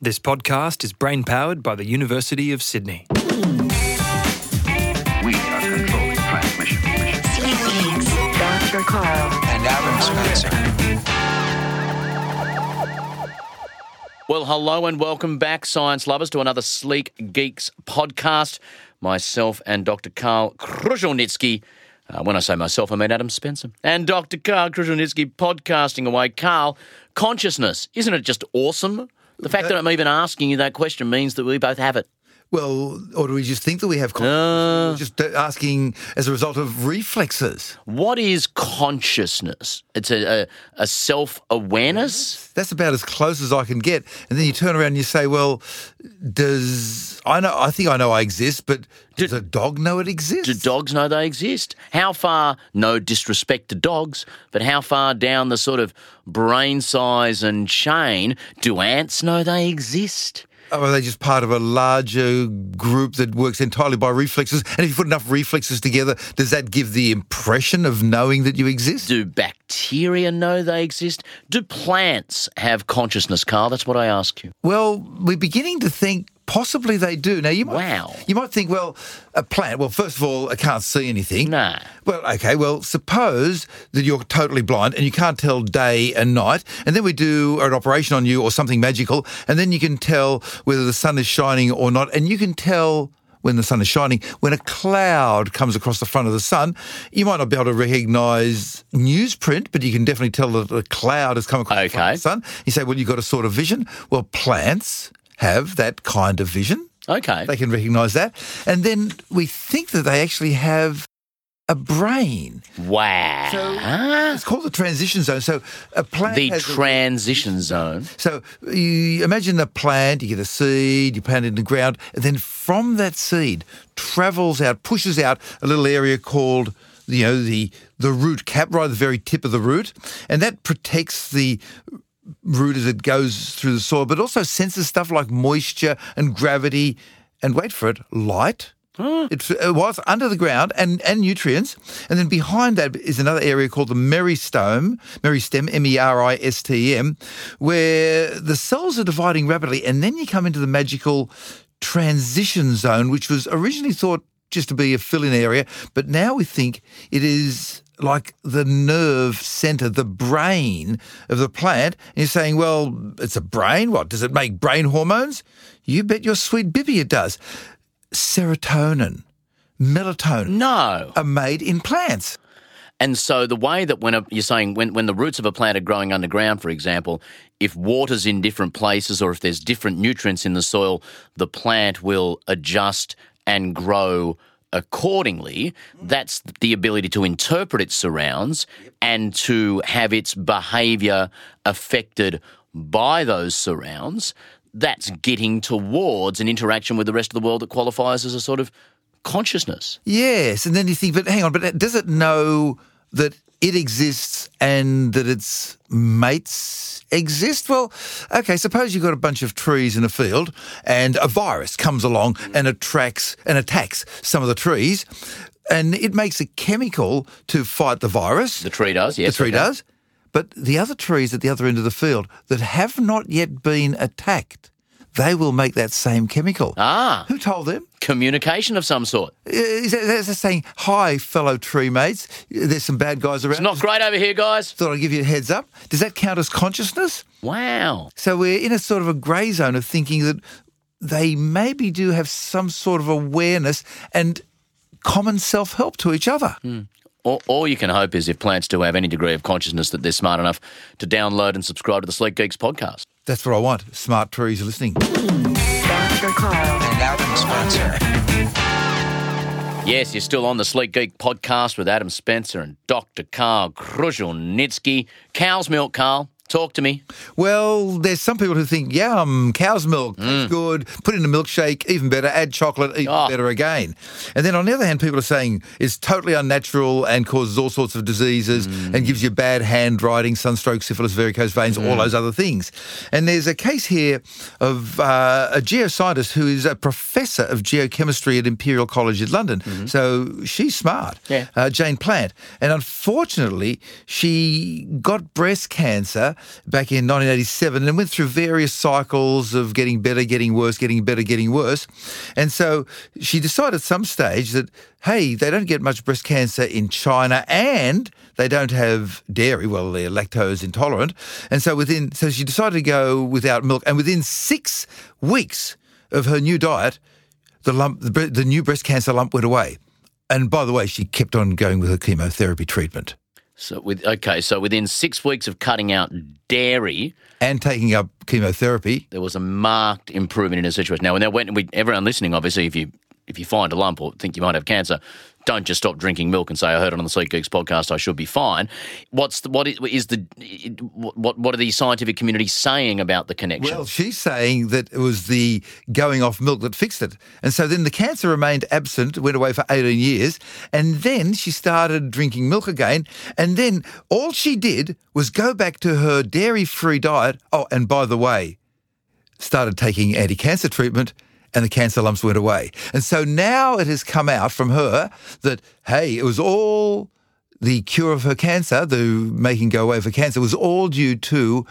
This podcast is brain powered by the University of Sydney. We are controlling transmission. Dr. Karl. and Adam Spencer. Well, hello and welcome back, science lovers, to another Sleek Geeks podcast. Myself and Dr. Karl Kruszelnicki. Uh, when I say myself, I mean Adam Spencer. And Dr. Karl Kruszelnicki podcasting away. Karl, consciousness, isn't it just awesome? The fact that I'm even asking you that question means that we both have it. Well, or do we just think that we have consciousness? We're just uh, asking as a result of reflexes. What is consciousness? It's a, a, a self awareness? That's about as close as I can get. And then you turn around and you say, "Well, does I know? I think I know I exist, but does a dog know it exists? Do dogs know they exist? How far, no disrespect to dogs, but how far down the sort of brain size and chain do ants know they exist? Or are they just part of a larger group that works entirely by reflexes? And if you put enough reflexes together, does that give the impression of knowing that you exist? Do bacteria know they exist? Do plants have consciousness, Karl? That's what I ask you. Well, we're beginning to think possibly they do. Now you might, Wow. you might think, well, a plant. Well, first of all, I can't see anything. No. Well, okay. Well, suppose that you're totally blind and you can't tell day and night, and then we do an operation on you or something magical, and then you can tell whether the sun is shining or not, and you can tell. When the sun is shining, when a cloud comes across the front of the sun, you might not be able to recognise newsprint, but you can definitely tell that the cloud has come across the front Okay. of the sun. You say, well, you've got a sort of vision. Well, plants have that kind of vision. Okay. They can recognise that. And then we think that they actually have a brain. wow. So it's called the transition zone. So a plant the has a- transition zone. so you imagine a plant, you get a seed, you plant it in the ground, and then from that seed travels out, pushes out a little area called you know the the root cap, right at the very tip of the root, and that protects the root as it goes through the soil, but also senses stuff like moisture and gravity, and wait for it, light. It uh, whilst under the ground and, and nutrients, and then behind that is another area called the meristome, meristem, M-E-R-I-S-T-E-M, where the cells are dividing rapidly, and then you come into the magical transition zone, which was originally thought just to be a fill-in area, but now we think it is like the nerve center, the brain of the plant. And you're saying, well, it's a brain. What does it make? Brain hormones? You bet your sweet bippy it does serotonin, melatonin No. are made in plants. And so the way that when a, you're saying when, when the roots of a plant are growing underground, for example, if water's in different places or if there's different nutrients in the soil, the plant will adjust and grow accordingly. That's the ability to interpret its surrounds and to have its behavior affected by those surrounds. That's getting towards an interaction with the rest of the world that qualifies as a sort of consciousness. Yes, and then you think, but hang on, but does it know that it exists and that its mates exist? Well, okay, suppose you've got a bunch of trees in a field and a virus comes along and attracts and attacks some of the trees, and it makes a chemical to fight the virus. The tree does, yes. the tree okay. does. But the other trees at the other end of the field that have not yet been attacked, they will make that same chemical. Ah, Who told them? Communication of some sort. Is that, that's saying, hi, fellow tree mates. There's some bad guys around. It's not great over here, guys. Thought I'd give you a heads up. Does that count as consciousness? Wow. So we're in a sort of a grey zone of thinking that they maybe do have some sort of awareness and common self-help to each other. Hmm. All, all you can hope is if plants do have any degree of consciousness that they're smart enough to download and subscribe to the Sleek Geeks podcast. That's what I want. Smart trees listening. Yes, you're still on the Sleek Geek podcast with Adam Spencer and Dr. Karl Kruszelnicki. Cow's milk, Karl. Talk to me. Well, there's some people who think, yum, cow's milk, tastes mm. good, put it in a milkshake, even better, add chocolate, even Oh. better again. And then on the other hand, people are saying it's totally unnatural and causes all sorts of diseases mm. and gives you bad handwriting, sunstroke, syphilis, varicose veins, all mm. those other things. And there's a case here of uh, a geoscientist who is a professor of geochemistry at Imperial College in London. Mm-hmm. So she's smart, Yeah. uh, Jane Plant. And unfortunately, she got breast cancer back in 1987 and went through various cycles of getting better, getting worse, getting better, getting worse. And so she decided at some stage that, hey, they don't get much breast cancer in China and they don't have dairy. Well, they're lactose intolerant. And so within, so she decided to go without milk. And within six weeks of her new diet, the lump, the, the new breast cancer lump went away. And by the way, she kept on going with her chemotherapy treatment So with okay, so within six weeks of cutting out dairy, and taking up chemotherapy. there was a marked improvement in her situation. Now, when we, everyone listening, obviously, if you if you find a lump or think you might have cancer, don't just stop drinking milk and say I heard it on the Sleek Geeks podcast. I should be fine. What's the, what is, is the what what are the scientific community saying about the connection? Well, she's saying that it was the going off milk that fixed it. And so then the cancer remained absent, went away for 18 years, and then she started drinking milk again. And then all she did was go back to her dairy free diet. Oh, and by the way, started taking anti cancer treatment. And the cancer lumps went away. And so now it has come out from her that, hey, it was all the cure of her cancer, the making go away for cancer, was all due to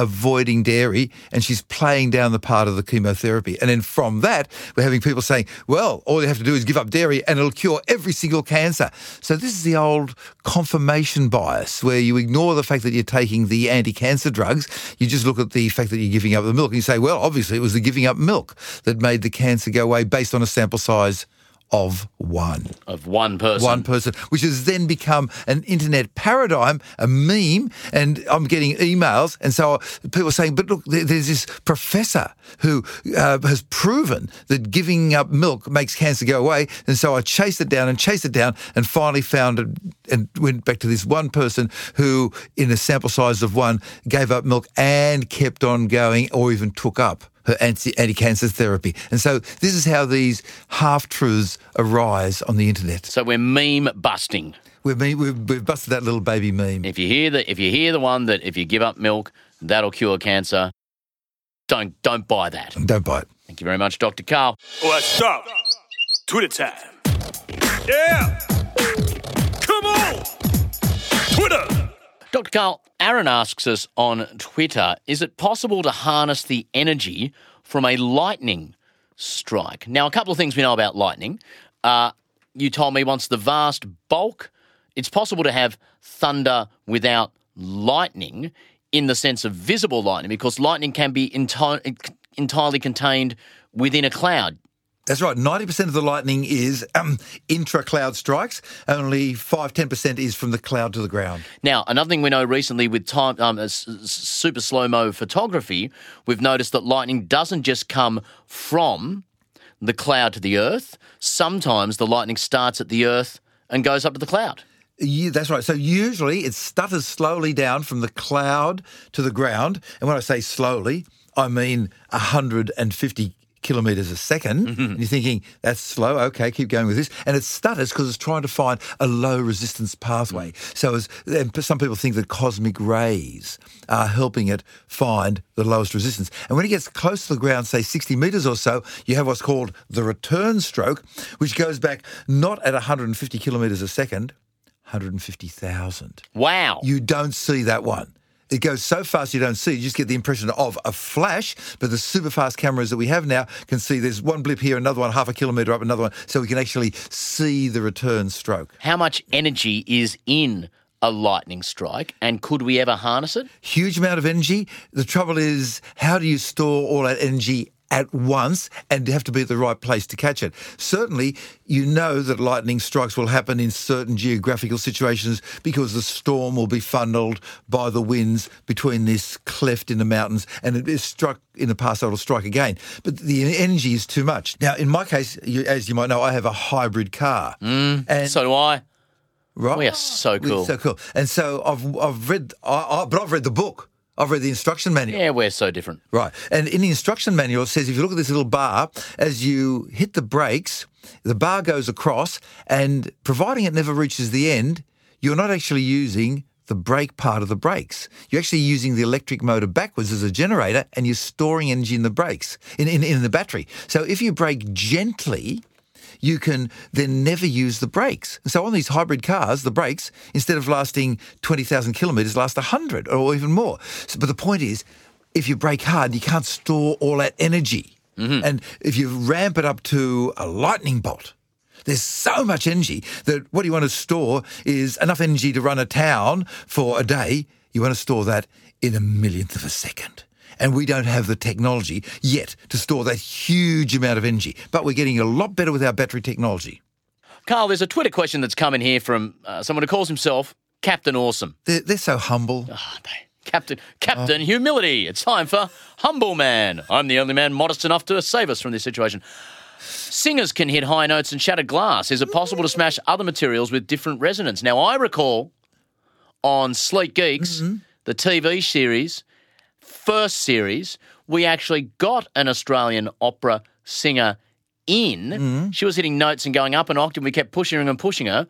avoiding dairy, and she's playing down the part of the chemotherapy. And then from that, we're having people saying, well, all you have to do is give up dairy and it'll cure every single cancer. So this is the old confirmation bias, where you ignore the fact that you're taking the anti-cancer drugs, you just look at the fact that you're giving up the milk, and you say, well, obviously it was the giving up milk that made the cancer go away based on a sample size of one of one person. one person, which has then become an internet paradigm, a meme, and I'm getting emails, and so people are saying, "But look, there's this professor who uh, has proven that giving up milk makes cancer go away," and so I chased it down and chased it down, and finally found it, and went back to this one person who, in a sample size of one, gave up milk and kept on going, or even took up her anti- anti-cancer therapy. And so this is how these half-truths arise on the internet. So we're meme busting. We've, been, we've, we've busted that little baby meme. If you hear the if you hear the one that if you give up milk, that'll cure cancer, don't don't buy that. Don't buy it. Thank you very much, Dr. Karl. What's up? Twitter time. Yeah. Come on. Twitter. Dr. Karl, Aaron asks us on Twitter Is it possible to harness the energy from a lightning strike? Now, a couple of things we know about lightning. Uh, you told me once the vast bulk, it's possible to have thunder without lightning in the sense of visible lightning because lightning can be enti- entirely contained within a cloud. That's right. 90% of the lightning is um, intra-cloud strikes. Only 5-10% is from the cloud to the ground. Now, another thing we know recently with time, um, s- s- super slow mo photography, we've noticed that lightning doesn't just come from the cloud to the earth. Sometimes the lightning starts at the earth and goes up to the cloud. Yeah, that's right. So usually it stutters slowly down from the cloud to the ground. And when I say slowly, I mean 150 kilometres a 2nd mm-hmm. And you're thinking, that's slow. Okay, keep going with this. And it stutters because it's trying to find a low resistance pathway. Mm. So as, some people think that cosmic rays are helping it find the lowest resistance. And when it gets close to the ground, say 60 metres or so, you have what's called the return stroke, which goes back not at 150 kilometres a second, 150,000. Wow. You don't see that one. It goes so fast you don't see. You just get the impression of a flash. But the super fast cameras that we have now can see there's one blip here, another one half a kilometre up, another one. So we can actually see the return stroke. How much energy is in a lightning strike and could we ever harness it? Huge amount of energy. The trouble is, how do you store all that energy at once and have to be at the right place to catch it? Certainly, you know that lightning strikes will happen in certain geographical situations because the storm will be funneled by the winds between this cleft in the mountains and it is struck in the past, it'll strike again. But the energy is too much. Now, in my case, you, as you might know, I have a hybrid car. Mm, and So do I. right? We are so cool. So cool. And so I've I've read, I, I, but I've read the book. I've read the instruction manual. Yeah, we're so different. Right. And in the instruction manual, it says if you look at this little bar, as you hit the brakes, the bar goes across, and providing it never reaches the end, you're not actually using the brake part of the brakes. You're actually using the electric motor backwards as a generator, and you're storing energy in the brakes, in, in, in the battery. So if you brake gently, you can then never use the brakes. So on these hybrid cars, the brakes, instead of lasting 20,000 kilometres, last 100 or even more. So, but the point is, if you brake hard, you can't store all that energy. Mm-hmm. And if you ramp it up to a lightning bolt, there's so much energy that what you want to store is enough energy to run a town for a day. You want to store that in a millionth of a second. And we don't have the technology yet to store that huge amount of energy. But we're getting a lot better with our battery technology. Karl, there's a Twitter question that's come in here from uh, someone who calls himself Captain Awesome. They're, they're so humble. Aren't they? Captain, Captain Humility. It's time for Humble Man. I'm the only man modest enough to save us from this situation. Singers can hit high notes and shatter glass. Is it possible to smash other materials with different resonance? Now, I recall on Sleek Geeks, the TV series, first series, we actually got an Australian opera singer in. Mm-hmm. She was hitting notes and going up an octave. We kept pushing her and pushing her.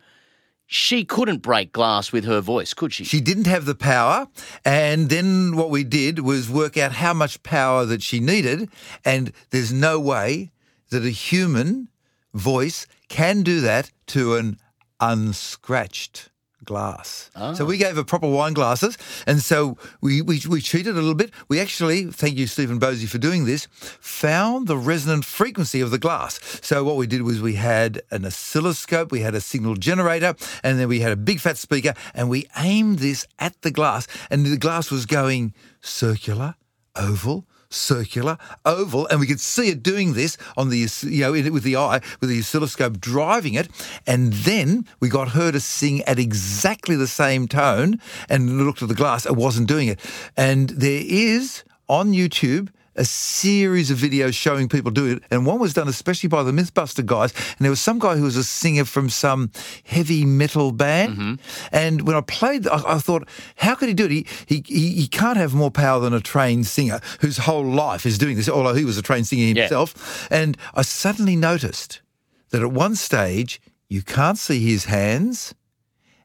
She couldn't break glass with her voice, could she? She didn't have the power. And then what we did was work out how much power that she needed. And there's no way that a human voice can do that to an unscratched glass. So ah. we gave her proper wine glasses. And so we, we, we cheated a little bit. We actually, thank you, Stephen Bosey, for doing this, found the resonant frequency of the glass. So what we did was we had an oscilloscope, we had a signal generator, and then we had a big fat speaker, and we aimed this at the glass. And the glass was going circular, oval, circular, oval, and we could see it doing this on the you know in- with the eye with the oscilloscope driving it, and then we got her to sing at exactly the same tone, and looked at the glass, it wasn't doing it, and there is on YouTube. A series of videos showing people do it, and one was done especially by the Mythbuster guys. And there was some guy who was a singer from some heavy metal band. Mm-hmm. And when I played, I, I thought, how could he do it? He, he he can't have more power than a trained singer whose whole life is doing this. Although he was a trained singer Yeah. himself, and I suddenly noticed that at one stage you can't see his hands,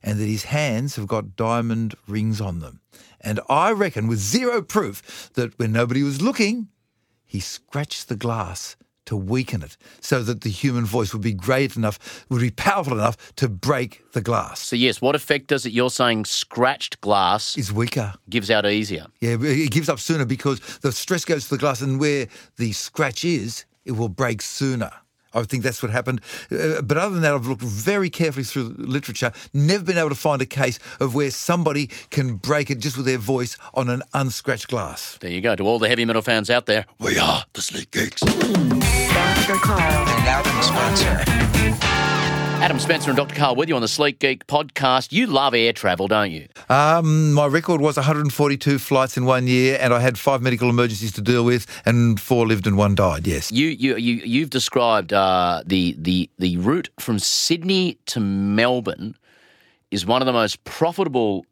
and that his hands have got diamond rings on them. And I reckon, with zero proof, that when nobody was looking, he scratched the glass to weaken it so that the human voice would be great enough, would be powerful enough to break the glass. so, yes, what effect does it? You're saying scratched glass Is weaker. gives out easier. Yeah, it gives up sooner because the stress goes to the glass, and where the scratch is, it will break sooner. I think that's what happened. Uh, but other than that, I've looked very carefully through the literature, never been able to find a case of where somebody can break it just with their voice on an unscratched glass. There you go. To all the heavy metal fans out there, we are the Sleek Geeks. Dr. Karl. And Adam Spencer. Adam Spencer and Dr. Karl with you on the Sleek Geek podcast. You love air travel, don't you? Um, my record was 142 flights in one year, and I had five medical emergencies to deal with, and four lived and one died, yes. You you you you've described uh, the the the route from Sydney to Melbourne is one of the most profitable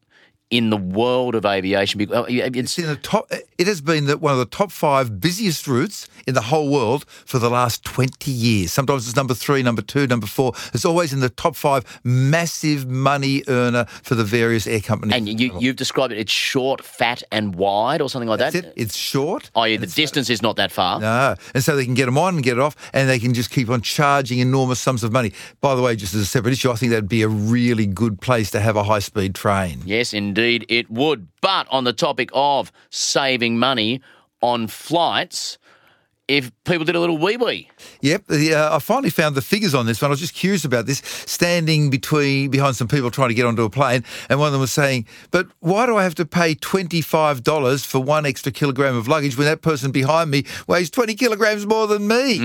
in the world of aviation. It's It's in the top. It has been the, one of the top five busiest routes in the whole world for the last twenty years. Sometimes it's number three, number two, number four. It's always in the top five. Massive money earner for the various air companies. and you you've described it. It's short, fat, and wide, or something like That's that. it. It's short. Oh, yeah, the distance is not that far. No. And so they can get them on and get it off, and they can just keep on charging enormous sums of money. By the way, just as a separate issue, I think that'd be a really good place to have a high speed train. Yes, indeed, it would. But on the topic of saving money on flights, if people did a little wee wee, Yep, the, uh, I finally found the figures on this one. I was just curious about this. Standing between behind some people trying to get onto a plane, and one of them was saying, "But why do I have to pay twenty five dollars for one extra kilogram of luggage when that person behind me weighs twenty kilograms more than me?"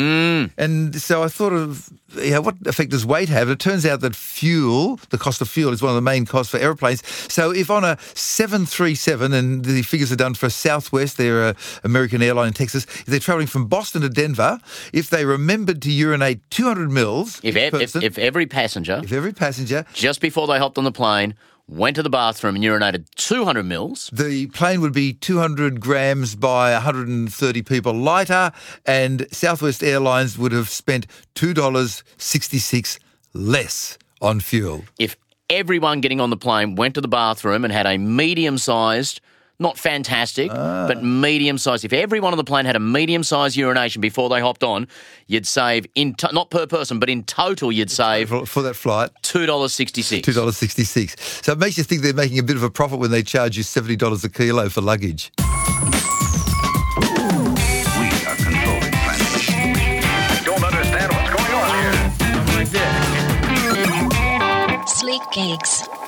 And so I thought of, you know, what effect does weight have? It turns out that fuel, the cost of fuel, is one of the main costs for aeroplanes. So if on a seven three seven, and the figures are done for Southwest, they're a American airline in Texas, if they're traveling from Boston to Denver, if they remembered to urinate 200 mils, if, if, if every passenger, if every passenger, just before they hopped on the plane, went to the bathroom and urinated 200 mils, the plane would be 200 grams by 130 people lighter, and Southwest Airlines would have spent $2.66 less on fuel. if everyone getting on the plane went to the bathroom and had a medium sized Not fantastic, ah. but medium size. If everyone on the plane had a medium size urination before they hopped on, you'd save in to- not per person, but in total, you'd save For, for that flight, two dollars sixty six. two dollars sixty six. So it makes you think they're making a bit of a profit when they charge you seventy dollars a kilo for luggage. We are